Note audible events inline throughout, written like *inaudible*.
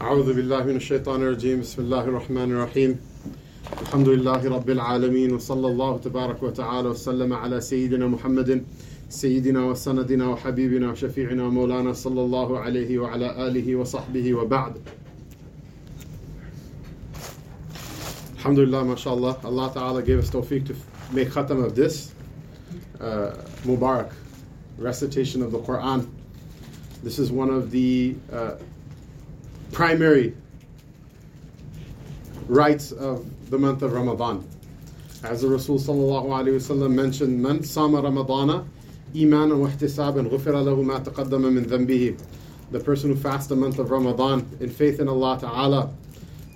أعوذ بالله من الشيطان الرجيم. بسم الله الرحمن الرحيم. الحمد لله رب العالمين وصلى الله تبارك وتعالى وسلم على سيدنا محمد سيدنا وسندنا وحبيبنا وشفيعنا ومولانا صلى الله عليه وعلى آله وصحبه وبعد. Alhamdulillah, mashallah, Allah Ta'ala gave us tawfiq to make khatam of this uh, Mubarak recitation of the Quran. This is one of the uh, primary rites of the month of Ramadan. As the Rasul sallallahu alaihi wasallam mentioned, "Man sama Ramadana imanan wa ihtisaban ghufira lahu ma taqaddama min dhanbihi." The person who fasts the month of Ramadan in faith in Allah Ta'ala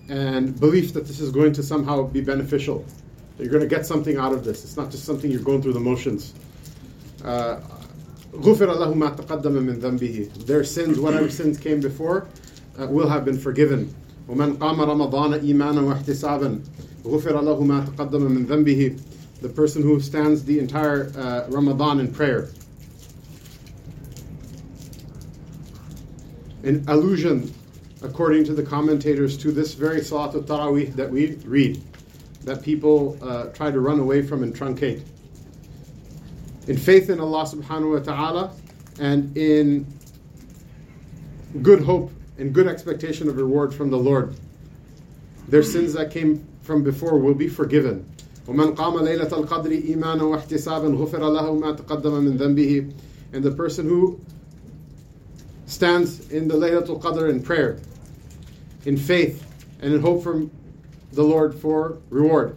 and belief that this is going to somehow be beneficial. That you're going to get something out of this. It's not just something you're going through the motions. Uh, غُفِرَ لَهُ مَا تَقَدَّمَ مِنْ ذَنْبِهِ Their sins, whatever sins came before, uh, will have been forgiven. ومن قام رمضان إيمانا واحتسابا غفر له ما تقدم من ذنبه The person who stands the entire uh, Ramadan in prayer. An allusion, according to the commentators, to this very Salatul Taraweeh that we read, that people uh, try to run away from and truncate. In faith in Allah subhanahu wa ta'ala and in good hope and good expectation of reward from the Lord. Their sins that came from before will be forgiven. ومن قام ليلة القدر إيمانا واحتسابا غفر له ما تقدم من ذنبه and the person who stands in the Laylatul Qadr in prayer in faith and in hope from the Lord for reward.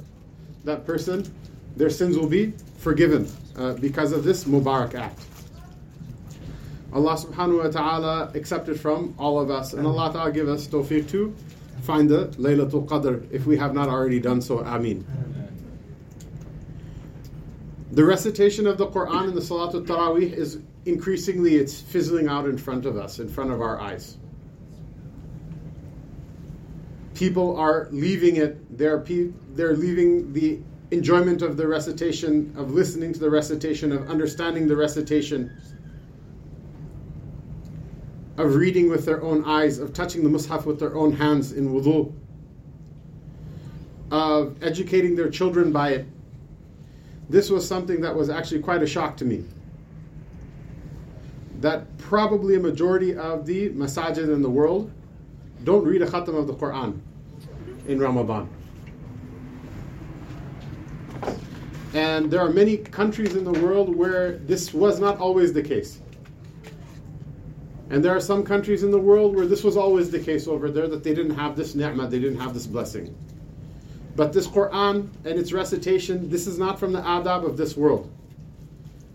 That person, their sins will be forgiven uh, because of this Mubarak act. Allah subhanahu wa ta'ala accepted from all of us, and Allah ta'ala give us tawfiq to find the Laylatul Qadr if we have not already done so. Ameen. The recitation of the Quran and the Salatul Taraweeh is increasingly it's fizzling out in front of us, in front of our eyes people are leaving it. They're, they're leaving the enjoyment of the recitation, of listening to the recitation, of understanding the recitation, of reading with their own eyes, of touching the mushaf with their own hands in wudu, of educating their children by it. This was something that was actually quite a shock to me. That probably a majority of the masajid in the world don't read a khatam of the Quran in Ramadan. And there are many countries in the world where this was not always the case. And there are some countries in the world where this was always the case over there, that they didn't have this ni'mah, they didn't have this blessing. But this Quran and its recitation, this is not from the adab of this world.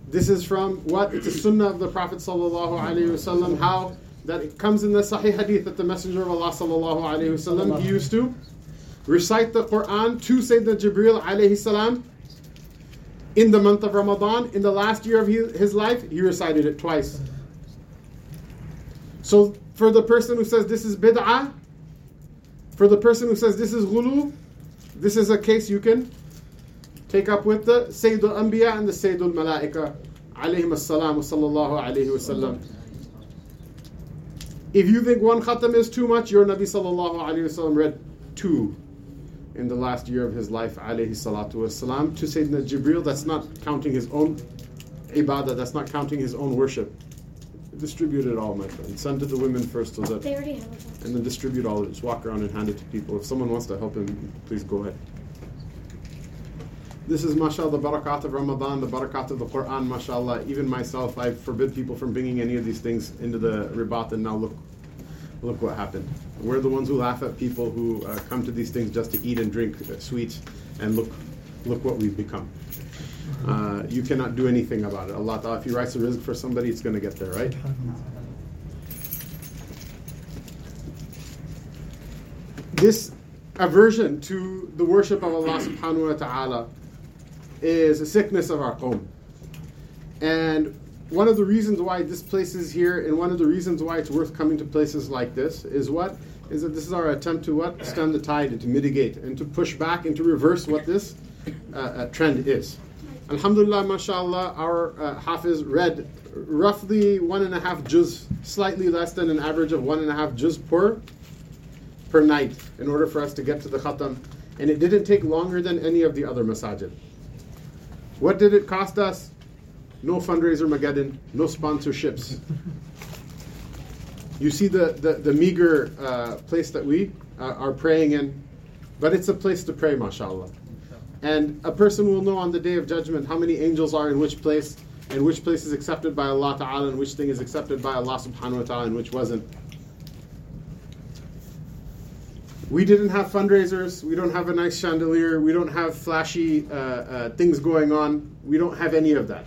This is from what? It's a sunnah of the Prophet wasallam. How that it comes in the Sahih Hadith that the Messenger of Allah wasallam he used to recite the Quran to Sayyidina Jibril alayhi in the month of Ramadan. In the last year of his life, he recited it twice. So for the person who says this is bid'ah, for the person who says this is ghulu, this is a case you can take up with the Sayyidul Anbiya and the Sayyidul Malaika alayhim as-salam sallallahu alayhi wasallam. If you think one khatam is too much, your Nabi sallallahu alayhi wasallam read two in the last year of his life, alayhi salatu wasalam, to Sayyidina Jibril, that's not counting his own ibadah, that's not counting his own worship. Distribute it all, my friend. Send to the women first so that. They already have it. And then distribute all of it. Just walk around and hand it to people. If someone wants to help him, please go ahead. This is, mashallah, the barakat of Ramadan, the barakat of the Quran, mashallah. Even myself, I forbid people from bringing any of these things into the ribat, and now look look what happened. We're the ones who laugh at people who uh, come to these things just to eat and drink uh, sweets, and look, look what we've become. Uh, you cannot do anything about it. Allah Ta'ala, if He writes a rizq for somebody, it's going to get there, right? This aversion to the worship of Allah subhanahu wa ta'ala is a sickness of our qawm. And one of the reasons why this place is here and one of the reasons why it's worth coming to places like this is what is that this is our attempt to what stem the tide and to mitigate and to push back and to reverse what this uh, uh, trend is alhamdulillah mashallah our uh, hafiz read roughly one and a half juz slightly less than an average of one and a half juz per per night in order for us to get to the khatam. And it didn't take longer than any of the other masajid. What did it cost us? No fundraiser Mageddon, no sponsorships. You see the, the, the meager uh, place that we uh, are praying in, but it's a place to pray, mashallah. And a person will know on the day of judgment how many angels are in which place, and which place is accepted by Allah Ta'ala, and which thing is accepted by Allah Subhanahu wa Ta'ala, and which wasn't. We didn't have fundraisers. We don't have a nice chandelier. We don't have flashy uh, uh, things going on. We don't have any of that.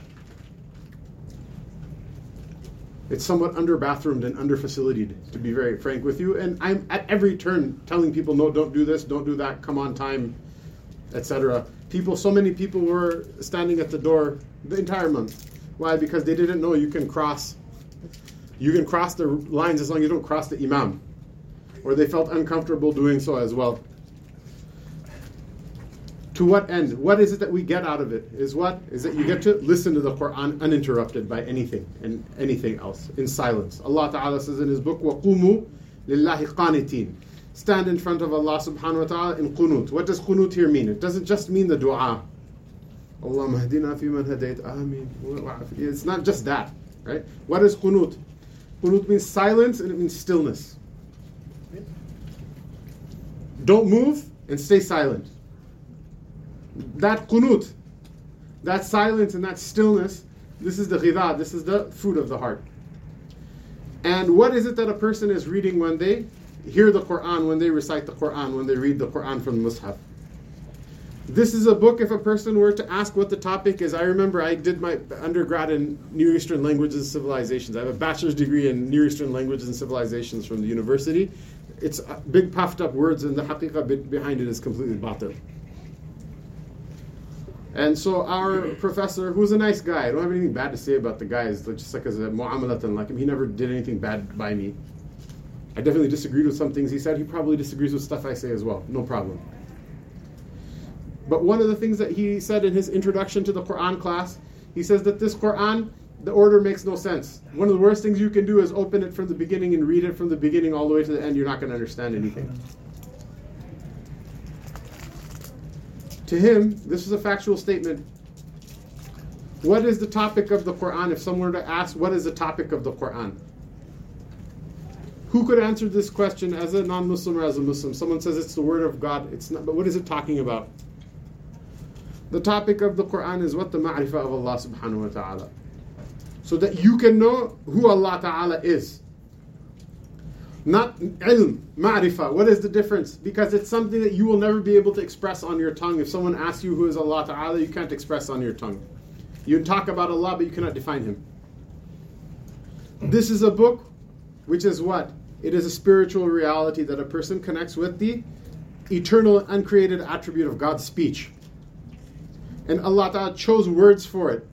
It's somewhat under bathroomed and under facilitated, to be very frank with you. And I'm at every turn telling people, no, don't do this, don't do that, come on time, etc. People, so many people were standing at the door the entire month. Why? Because they didn't know you can cross. You can cross the lines as long as you don't cross the imam, or they felt uncomfortable doing so as well. To what end? What is it that we get out of it? Is what is that you get to listen to the Quran uninterrupted by anything and anything else in silence. Allah Taala says in His book, "Waqumu lillahi qanitin." Stand in front of Allah Subhanahu wa Ta'ala in qunut. What does qunut here mean? It doesn't just mean the dua. Allah mahdina fi man hadayt. Ameen. It's not just that, right? What is qunut? Qunut means silence and it means stillness. Don't move and stay silent that qunut, that silence and that stillness, this is the ghidha, this is the fruit of the heart. And what is it that a person is reading when they hear the Quran, when they recite the Quran, when they read the Quran from the Mus'haf? This is a book, if a person were to ask what the topic is. I remember I did my undergrad in Near Eastern Languages and Civilizations. I have a bachelor's degree in Near Eastern Languages and Civilizations from the university. It's uh, big puffed up words, and the haqiqah behind it is completely batil. And so our professor, who's a nice guy, I don't have anything bad to say about the guy, is just like as a mu'amalatan, like him, he never did anything bad by me. I definitely disagreed with some things he said. He probably disagrees with stuff I say as well. No problem. But one of the things that he said in his introduction to the Quran class, he says that this Quran, the order makes no sense. One of the worst things you can do is open it from the beginning and read it from the beginning all the way to the end. You're not going to understand anything. To him, this is a factual statement. What is the topic of the Quran? If someone were to ask, what is the topic of the Quran? Who could answer this question as a non-Muslim or as a Muslim? Someone says it's the word of God. It's not, but what is it talking about? The topic of the Quran is what the ma'rifah of Allah subhanahu wa ta'ala. So that you can know who Allah ta'ala is. Not ilm, ma'rifah. What is the difference? Because it's something that you will never be able to express on your tongue. If someone asks you who is Allah Ta'ala, you can't express on your tongue. You talk about Allah, but you cannot define Him. This is a book which is what? It is a spiritual reality that a person connects with the eternal, uncreated attribute of God's speech. And Allah Ta'ala chose words for it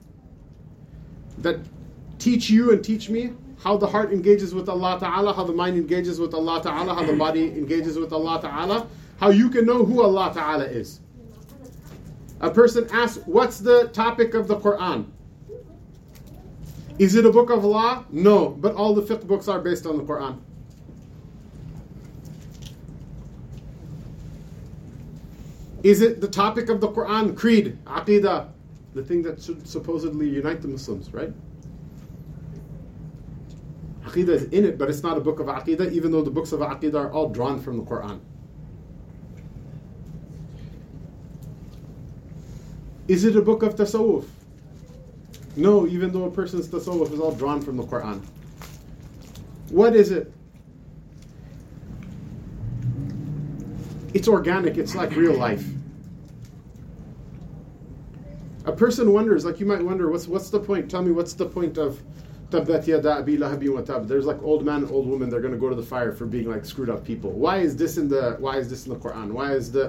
that teach you and teach me how the heart engages with Allah Ta'ala, how the mind engages with Allah Ta'ala, how the body engages with Allah Ta'ala, how you can know who Allah Ta'ala is. A person asks, What's the topic of the Quran? Is it a book of law? No, but all the fiqh books are based on the Quran. Is it the topic of the Quran? Creed, Aqidah, the thing that should supposedly unite the Muslims, right? Aqidah is in it, but it's not a book of Aqidah, even though the books of Aqidah are all drawn from the Quran. Is it a book of Tasawwuf? No, even though a person's Tasawwuf is all drawn from the Quran. What is it? It's organic, it's like real life. A person wonders, like you might wonder, what's, what's the point? Tell me, what's the point of. There's like old man, old woman. They're going to go to the fire for being like screwed up people. Why is this in the Why is this in the Quran? Why is the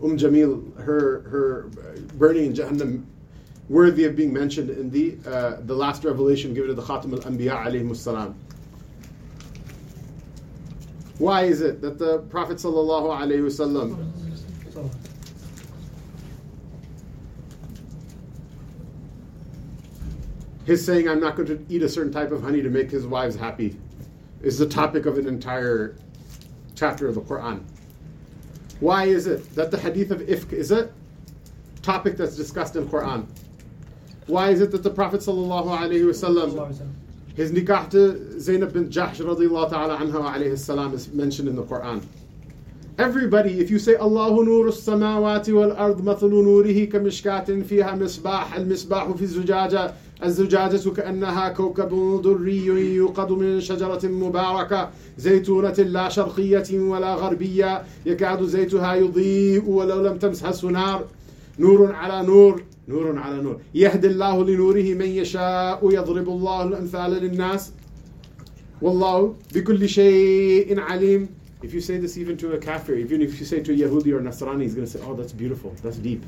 Umm Jamil her her burning in Jahannam worthy of being mentioned in the uh, the last revelation given to the Khatam al Anbiya alayhi salam? Why is it that the Prophet wasallam his saying, I'm not going to eat a certain type of honey to make his wives happy, is the topic of an entire chapter of the Quran. Why is it that the hadith of ifk is a topic that's discussed in Quran? Why is it that the Prophet wasallam his nikah to Zainab bin Jahsh radiallahu ta'ala anha alayhi salam is mentioned in the Quran. Everybody, if you say Allahu nuru samawati wal ard mathalu nurihi kamishkatin fiha misbah al misbahu fi zujaja الزجاجة كأنها كوكب دري يوقد من شجرة مباركة زيتونة لا شرقية ولا غربية يكاد زيتها يضيء ولو لم تمسها نار نور على نور نور على نور يهدي الله لنوره من يشاء يضرب الله الأمثال للناس والله بكل شيء عليم If you say this even to a kafir, even if you say to a Yahudi or Nasrani, he's going to say, oh, that's beautiful, that's deep.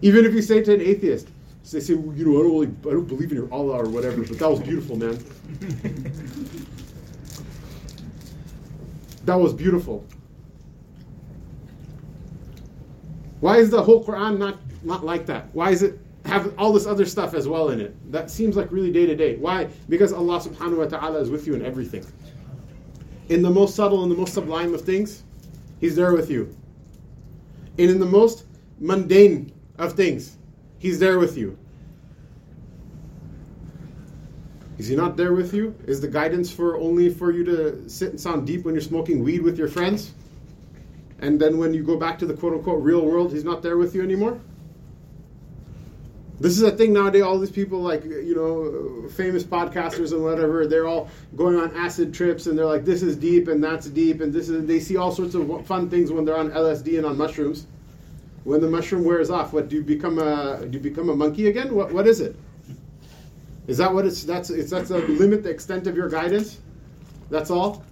Even if you say to an atheist, they say, well, you know, I don't, really, I don't believe in your Allah or whatever, but that was beautiful, man. that was beautiful. Why is the whole Quran not, not like that? Why is it have all this other stuff as well in it? That seems like really day to day. Why? Because Allah subhanahu wa ta'ala is with you in everything. In the most subtle and the most sublime of things, He's there with you. And in the most mundane of things, He's there with you. Is he not there with you? Is the guidance for only for you to sit and sound deep when you're smoking weed with your friends? And then when you go back to the quote unquote real world, he's not there with you anymore? This is a thing nowadays. All these people, like you know, famous podcasters and whatever, they're all going on acid trips, and they're like, "This is deep, and that's deep, and this is." They see all sorts of fun things when they're on LSD and on mushrooms. When the mushroom wears off, what do you become a? Do you become a monkey again? What What is it? Is that what it's? That's it's that's a limit the extent of your guidance. That's all.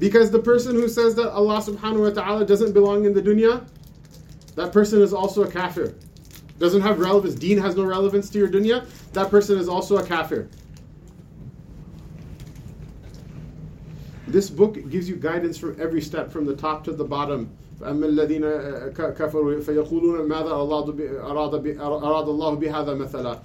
Because the person who says that Allah Subhanahu wa Taala doesn't belong in the dunya, that person is also a kafir doesn't have relevance, deen has no relevance to your dunya, that person is also a kafir. This book gives you guidance from every step, from the top to the bottom. فأما الذين كفروا فيقولون ماذا أراد الله بهذا مثلا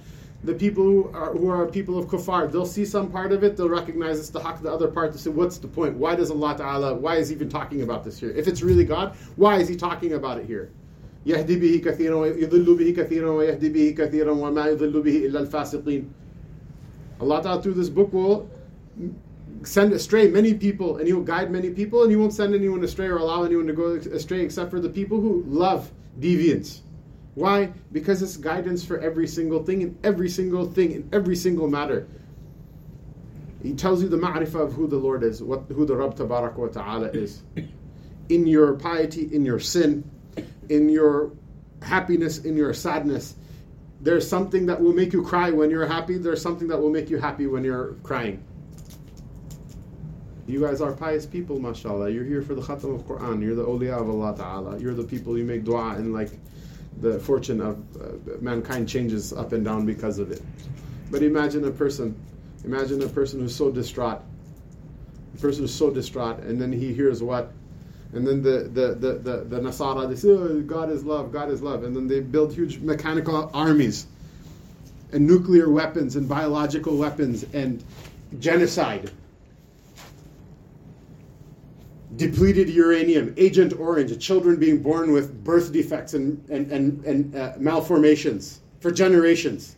the people who are, who are people of kuffar, they'll see some part of it, they'll recognize it's the haq, the other part, to say, what's the point? Why does Allah Ta'ala, why is he even talking about this here? If it's really God, why is he talking about it here? يهدي به كثيرا ويضل به كثيرا ويهدي به كثيرا وما يضل به إلا الفاسقين Allah Ta'ala through this book will send astray many people and he will guide many people and he won't send anyone astray or allow anyone to go astray except for the people who love deviance. Why? Because it's guidance for every single thing in every single thing in every single matter. He tells you the ma'rifah of who the Lord is, what who the Rabb Tabarak wa Ta'ala is. In your piety, in your sin, in your happiness, in your sadness. There's something that will make you cry when you're happy. There's something that will make you happy when you're crying. You guys are pious people, mashallah. You're here for the khatam of Quran. You're the awliya of Allah Ta'ala. You're the people you make dua and like the fortune of uh, mankind changes up and down because of it. But imagine a person, imagine a person who's so distraught. A person who's so distraught, and then he hears what? And then the, the, the, the, the Nasara, they say, oh, God is love, God is love. And then they build huge mechanical armies and nuclear weapons and biological weapons and genocide. Depleted uranium, Agent Orange, children being born with birth defects and, and, and, and uh, malformations for generations.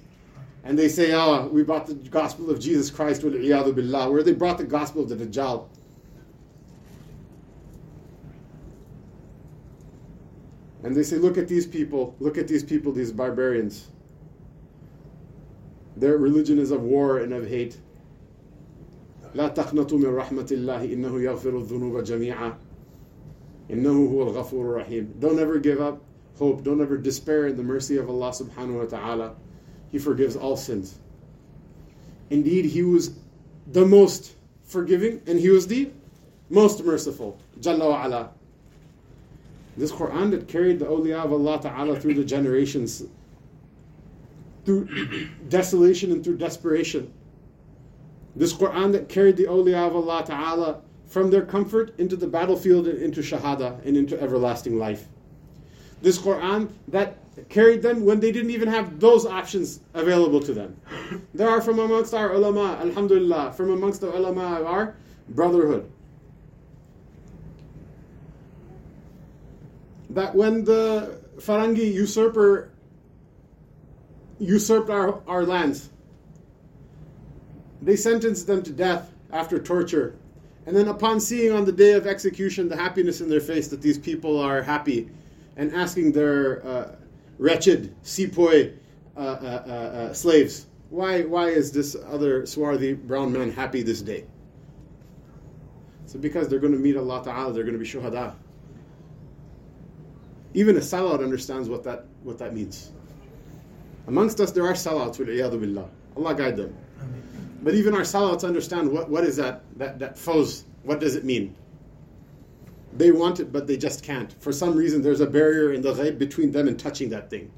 And they say, oh, we brought the gospel of Jesus Christ, billah, where they brought the gospel of the Dajjal. And they say, look at these people, look at these people, these barbarians. Their religion is of war and of hate. لا تقنطوا من رحمة الله إنه يغفر الذنوب جميعا إنه هو الغفور الرحيم Don't ever give up hope. Don't ever despair in the mercy of Allah subhanahu wa ta'ala. He forgives all sins. Indeed, He was the most forgiving and He was the most merciful. Jalla wa ala. This Quran that carried the awliya of Allah Ta'ala through the generations, through desolation and through desperation. This Quran that carried the awliya of Allah Ta'ala from their comfort into the battlefield and into shahada and into everlasting life. This Quran that carried them when they didn't even have those options available to them. There are from amongst our ulama, alhamdulillah, from amongst the ulama of our brotherhood that when the Farangi usurper usurped our, our lands, they sentenced them to death after torture. And then, upon seeing on the day of execution the happiness in their face that these people are happy, and asking their uh, wretched sepoy uh, uh, uh, uh slaves, why, why is this other swarthy brown man happy this day? So, because they're going to meet Allah Ta'ala, they're going to be shuhada. Even a salat understands what that, what that means. Amongst us, there are salats, billah. Allah guide them. But even our salats understand what, what is that, that, that fawz, what does it mean? They want it, but they just can't. For some reason, there's a barrier in the ghaib between them and touching that thing.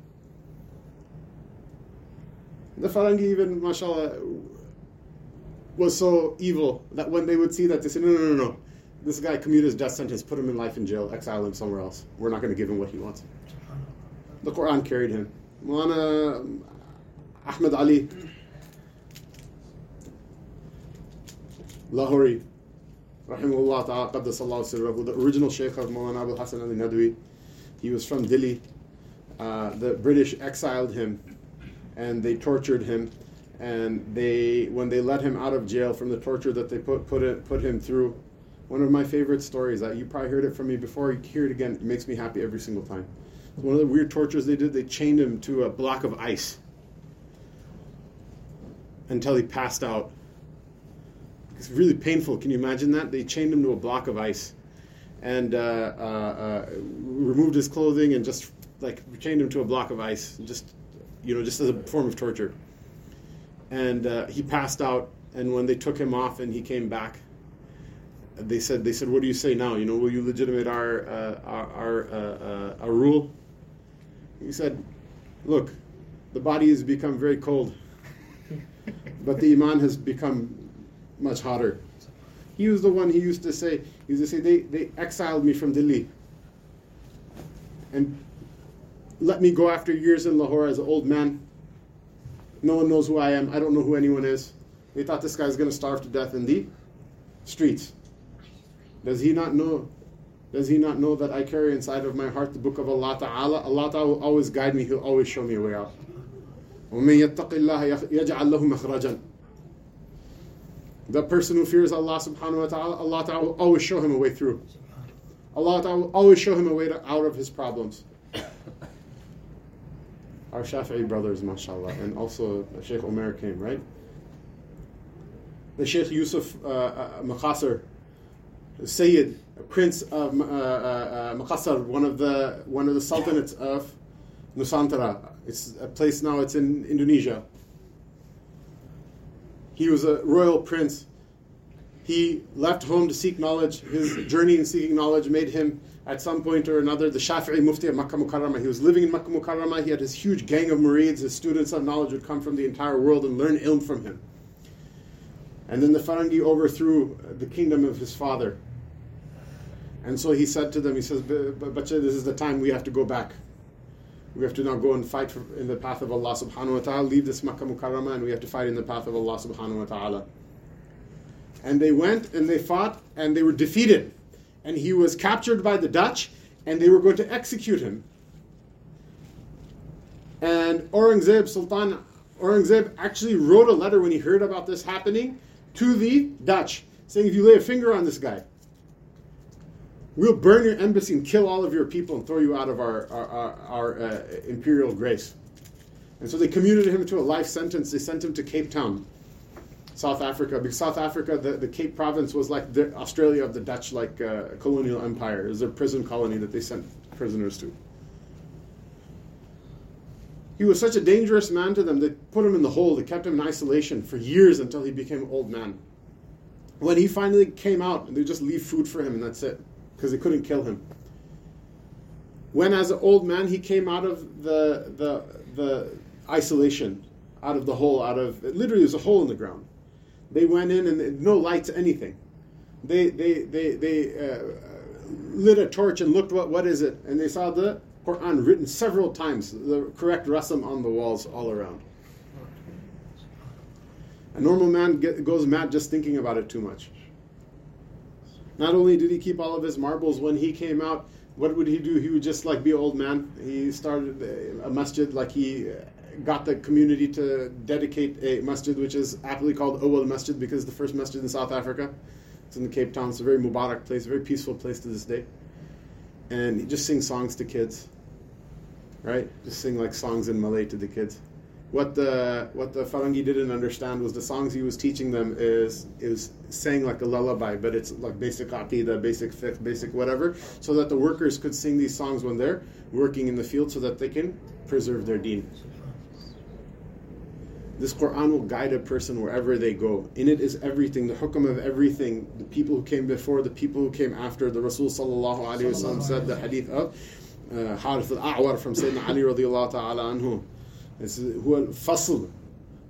The Farangi even, mashallah, was so evil that when they would see that, they said, no, no, no, no. This guy commuted his death sentence, put him in life in jail, exile him somewhere else. We're not going to give him what he wants. The Quran carried him. Mulana Ahmed Ali Lahori, rahimahullah ta'ala, sirrahu, the original Shaykh of Mawlana Abu Hassan Ali Nadwi. He was from Delhi. Uh, the British exiled him and they tortured him. And they, when they let him out of jail from the torture that they put, put, it, put him through, one of my favorite stories, that you probably heard it from me before, you hear it again, it makes me happy every single time. One of the weird tortures they did, they chained him to a block of ice until he passed out. It's really painful. Can you imagine that? They chained him to a block of ice and uh, uh, uh, removed his clothing and just like chained him to a block of ice, just you know, just as a form of torture. And uh, he passed out. And when they took him off and he came back, they said, "They said, what do you say now? You know, will you legitimate our uh, our our, uh, our rule?" He said, "Look, the body has become very cold, but the iman has become much hotter. He was the one he used to say, he used to say, they, they exiled me from Delhi and let me go after years in Lahore as an old man. No one knows who I am. I don't know who anyone is. They thought this guy's going to starve to death in the streets. Does he not know? Does he not know that I carry inside of my heart the book of Allah Ta'ala? Allah Ta'ala will always guide me, He'll always show me a way out. The person who fears Allah subhanahu wa ta'ala, Allah ta'ala will always show him a way through. Allah ta'ala will always show him a way to, out of his problems. Our Shafi'i brothers, mashallah, and also Sheikh Omer came, right? The Sheikh Yusuf uh, uh Makassar, Sayyid, a Prince of uh, uh, uh one of the one of the sultanates of Nusantara. It's a place now. It's in Indonesia. He was a royal prince. He left home to seek knowledge. His journey in seeking knowledge made him, at some point or another, the Shafi'i Mufti of Makkah Mukarramah. He was living in Makkah Mukarramah. He had his huge gang of murids. His students of knowledge would come from the entire world and learn ilm from him. And then the Farangi overthrew the kingdom of his father. And so he said to them, he says, Bacha, this is the time we have to go back. We have to now go and fight for, in the path of Allah subhanahu wa ta'ala, leave this Makkah Mukarramah, and we have to fight in the path of Allah subhanahu wa ta'ala. And they went and they fought and they were defeated. And he was captured by the Dutch and they were going to execute him. And Aurangzeb, Sultan Aurangzeb actually wrote a letter when he heard about this happening to the Dutch, saying, if you lay a finger on this guy, We'll burn your embassy and kill all of your people and throw you out of our, our, our, our uh, imperial grace. And so they commuted him to a life sentence. They sent him to Cape Town, South Africa. Because South Africa, the, the Cape province was like the Australia of the Dutch like uh, colonial empire. It was a prison colony that they sent prisoners to. He was such a dangerous man to them, they put him in the hole. They kept him in isolation for years until he became an old man. When he finally came out, they just leave food for him and that's it because they couldn't kill him. When, as an old man, he came out of the, the, the isolation, out of the hole, out of literally, there's a hole in the ground. They went in and no lights, anything. They, they, they, they uh, lit a torch and looked, what, what is it? And they saw the Quran written several times, the correct rasam on the walls all around. A normal man get, goes mad just thinking about it too much. Not only did he keep all of his marbles when he came out, what would he do? He would just like be old man. He started a masjid, like he got the community to dedicate a masjid, which is aptly called Awal Masjid because the first masjid in South Africa. It's in the Cape Town. It's a very Mubarak place, a very peaceful place to this day. And he just sings songs to kids, right? Just sing like songs in Malay to the kids what the what the Farangi didn't understand was the songs he was teaching them is is saying like a lullaby, but it's like basic aqidah, basic fiqh, basic whatever, so that the workers could sing these songs when they're working in the field, so that they can preserve their deen. This Quran will guide a person wherever they go. In it is everything, the hukum of everything. The people who came before, the people who came after. The Rasul sallallahu alaihi wasallam said the hadith of uh, al-A'war from Sayyidina Ali radiallahu ta'ala anhu. It's uh, fasl.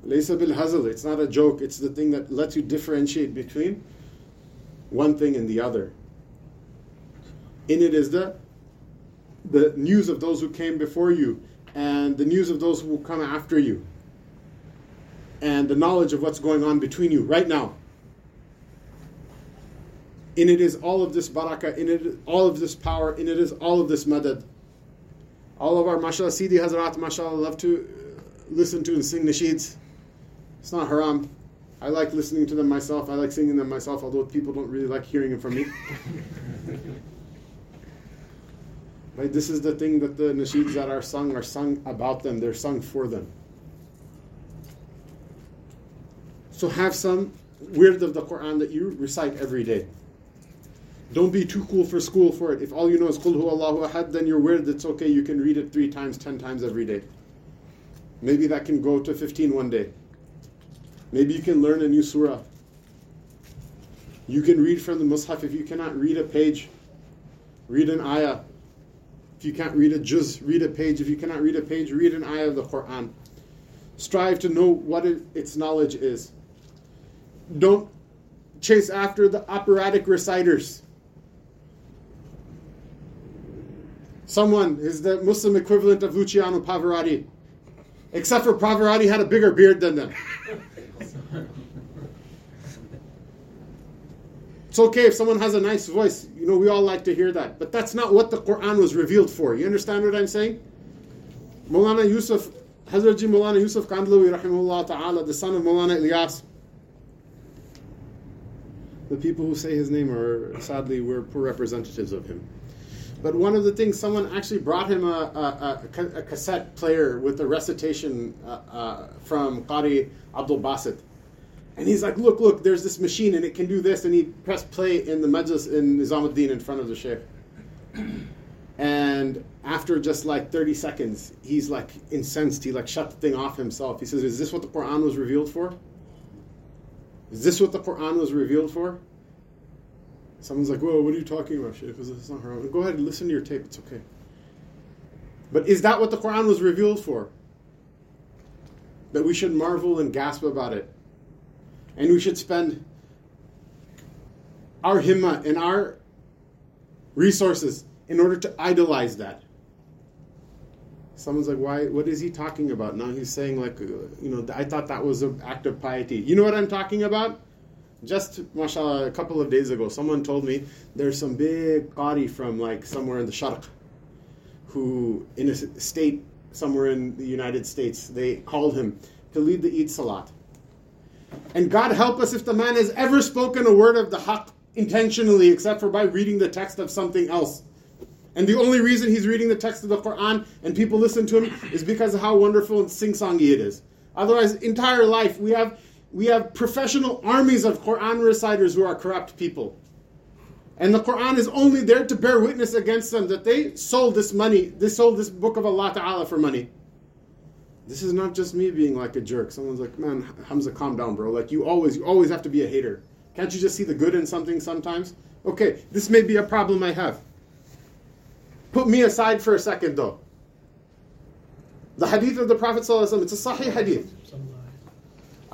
Laysa bil hazl. It's not a joke. It's the thing that lets you differentiate between one thing and the other. In it is the the news of those who came before you and the news of those who will come after you and the knowledge of what's going on between you right now. In it is all of this baraka. in it all of this power, in it is all of this madad. All of our mashallah Sidi Hazrat, mashallah, love to uh, listen to and sing nasheeds. It's not haram. I like listening to them myself. I like singing them myself, although people don't really like hearing them from me. *laughs* right? This is the thing that the nasheeds that are sung are sung about them. They're sung for them. So have some wird of the Quran that you recite every day. Don't be too cool for school for it. If all you know is Qul Allahu Ahad, then your wird, it's okay. You can read it three times, ten times every day. Maybe that can go to 15 one day. Maybe you can learn a new surah. You can read from the Mus'haf. If you cannot read a page, read an ayah. If you can't read a juz, read a page. If you cannot read a page, read an ayah of the Quran. Strive to know what it, its knowledge is. Don't chase after the operatic reciters. Someone is the Muslim equivalent of Luciano Pavarotti. Except for Pavarotti had a bigger beard than them. It's okay if someone has a nice voice. You know, we all like to hear that. But that's not what the Quran was revealed for. You understand what I'm saying? Mulana Yusuf, Hazrat Ji Mulana Yusuf Kandhlawi, rahimahullah ta'ala, the son of Mulana Ilyas. The people who say his name are, sadly, we're poor representatives of him. But one of the things, someone actually brought him a, a, a, a cassette player with a recitation uh, uh, from Qari Abdul Basit. And he's like, look, look, there's this machine and it can do this. And he pressed play in the majlis in Nizamuddin in front of the sheikh. And after just like 30 seconds, he's like incensed. He like shut the thing off himself. He says, is this what the Quran was revealed for? Is this what the Quran was revealed for? Someone's like, "Whoa, what are you talking about, Shaykh? It's not haram." Go ahead and listen to your tape. It's okay. But is that what the Quran was revealed for? That we should marvel and gasp about it, and we should spend our himma and our resources in order to idolize that. Someone's like, "Why? What is he talking about?" Now he's saying, like, uh, you know, I thought that was an act of piety. You know what I'm talking about? Just mashallah a couple of days ago someone told me there's some big qari from like somewhere in the sharq who in a state somewhere in the united states they called him to lead the eid salat. And god help us if the man has ever spoken a word of the haqq intentionally except for by reading the text of something else. And the only reason he's reading the text of the quran and people listen to him is because of how wonderful and sing-songy it is. Otherwise entire life we have we have professional armies of Quran reciters who are corrupt people. And the Quran is only there to bear witness against them that they sold this money, they sold this book of Allah Ta'ala for money. This is not just me being like a jerk. Someone's like, man, Hamza, calm down, bro. Like you always, you always have to be a hater. Can't you just see the good in something sometimes? Okay, this may be a problem I have. Put me aside for a second though. The hadith of the Prophet, it's a sahih hadith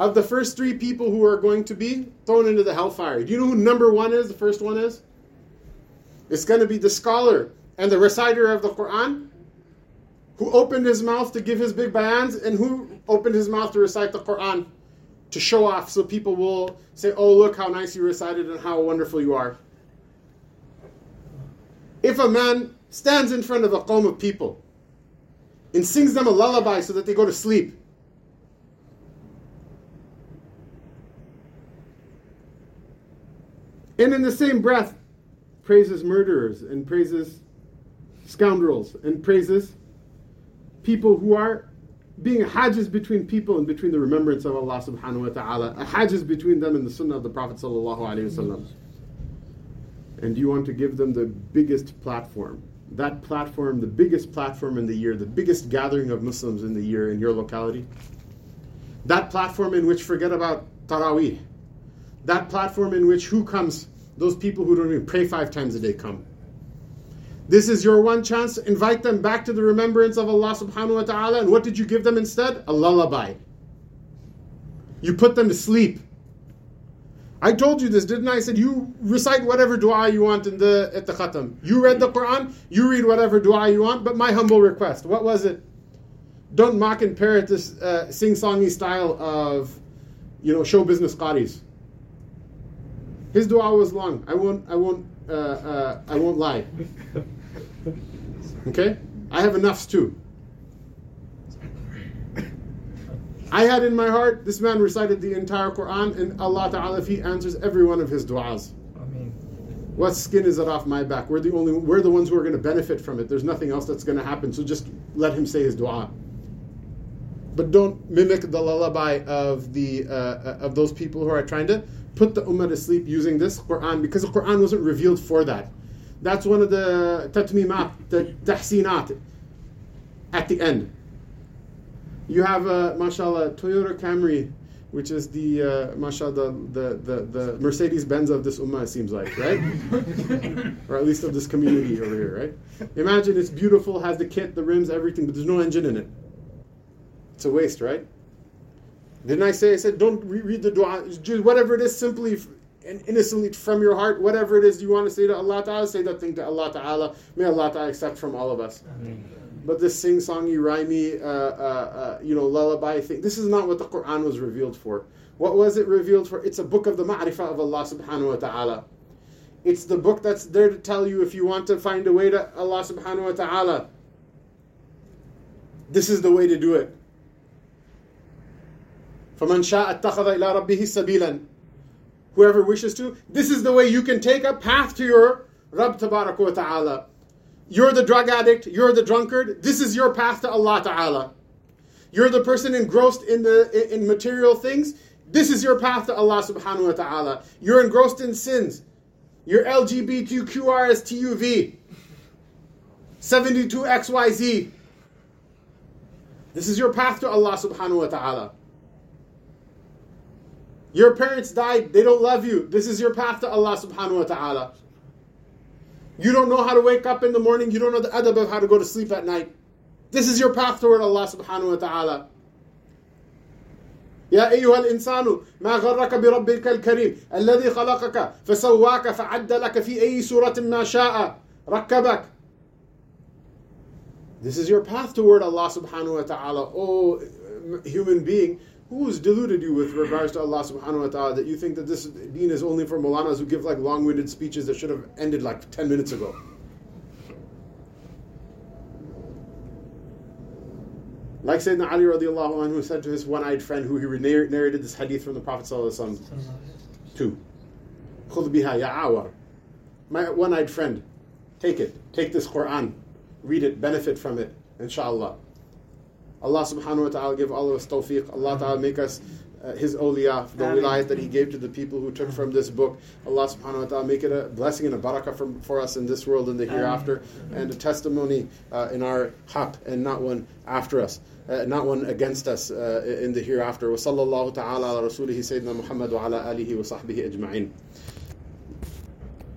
of the first three people who are going to be thrown into the hellfire. Do you know who number one is? The first one is? It's going to be the scholar and the reciter of the Quran who opened his mouth to give his big bayans and who opened his mouth to recite the Quran to show off so people will say, oh, look how nice you recited and how wonderful you are. If a man stands in front of a qawm of people and sings them a lullaby so that they go to sleep, and in the same breath praises murderers and praises scoundrels and praises people who are being hajiz between people and between the remembrance of Allah subhanahu wa ta'ala, a hajiz between them and the sunnah of the Prophet sallallahu alayhi wasallam. And you want to give them the biggest platform. That platform, the biggest platform in the year, the biggest gathering of Muslims in the year in your locality. That platform in which forget about Taraweeh. That platform in which who comes? Those people who don't even pray five times a day come. This is your one chance. Invite them back to the remembrance of Allah subhanahu wa ta'ala. And what did you give them instead? A lullaby. You put them to sleep. I told you this, didn't I? I said you recite whatever dua you want in the at the khatam. You read the Quran, you read whatever dua you want, but my humble request, what was it? Don't mock and parrot this uh, sing-songy style of, you know, show business qaris. His dua was long. I won't. I won't. Uh, uh, I won't lie. Okay? I have enoughs too. I had in my heart, this man recited the entire Quran, and Allah Ta'ala, He answers every one of his du'as. What skin is it off my back? We're the only we're the ones who are going to benefit from it. There's nothing else that's going to happen. So just let him say his dua. But don't mimic the lullaby of the uh, uh of those people who are trying to put the ummah to sleep using this Quran because the Quran wasn't revealed for that. That's one of the tatmimat, the tahsinat at the end. You have, uh, mashallah, Toyota Camry, which is the, uh, mashallah, the, the, the Mercedes Benz of this ummah, it seems like, right? *laughs* or at least of this community over here, right? Imagine it's beautiful, has the kit, the rims, everything, but there's no engine in it. It's a waste, right? Didn't I say? I said, don't read the dua. Just whatever it is, simply and innocently from your heart, whatever it is you want to say to Allah Ta'ala, say that thing to Allah Ta'ala. May Allah Ta'ala accept from all of us. Ameen. But this sing-songy, rhymey, uh, uh, uh, you know, lullaby thing, this is not what the Quran was revealed for. What was it revealed for? It's a book of the ma'rifah of Allah Subhanahu wa Ta'ala. It's the book that's there to tell you if you want to find a way to Allah Subhanahu wa Ta'ala. This is the way to do it. فَمَنْ شَاءَ اتَّخَذَ إِلَىٰ رَبِّهِ سَبِيلًا whoever wishes to. This is the way you can take a path to your Rabb Tabarak wa Ta'ala. You're the drug addict, you're the drunkard. This is your path to Allah Ta'ala. You're the person engrossed in the in material things. This is your path to Allah Subhanahu wa Ta'ala. You're engrossed in sins. You're LGBTQRSTUV. 72XYZ. This is your path to Allah Subhanahu wa Ta'ala. Your parents died, they don't love you. This is your path to Allah subhanahu wa ta'ala. You don't know how to wake up in the morning, you don't know the adab of how to go to sleep at night. This is your path toward Allah subhanahu wa ta'ala. يا أيها الإنسان ما غرك بربك الكريم الذي خلقك فسواك فعدلك في أي سورة ما شاء ركبك This is your path toward Allah subhanahu wa ta'ala. Oh, human being, who has deluded you with regards to Allah subhanahu wa ta'ala that you think that this deen is only for mullahs who give like long winded speeches that should have ended like 10 minutes ago? Like Sayyidina Ali radiallahu anhu said to his one eyed friend who he narrated this hadith from the Prophet to, Khud biha ya'awar. My one eyed friend, take it, take this Quran, read it, benefit from it, inshallah. Allah subhanahu wa ta'ala give all of us tawfiq. Allah ta'ala make us uh, his awliya, the wilayat that he gave to the people who took from this book. Allah subhanahu wa ta'ala make it a blessing and a barakah from, for us in this world and the hereafter, and a testimony uh, in our haq and not one after us, uh, not one against us uh, in the hereafter. Wa ta'ala ala rasulihi Sayyidina ala alihi wa ajma'in.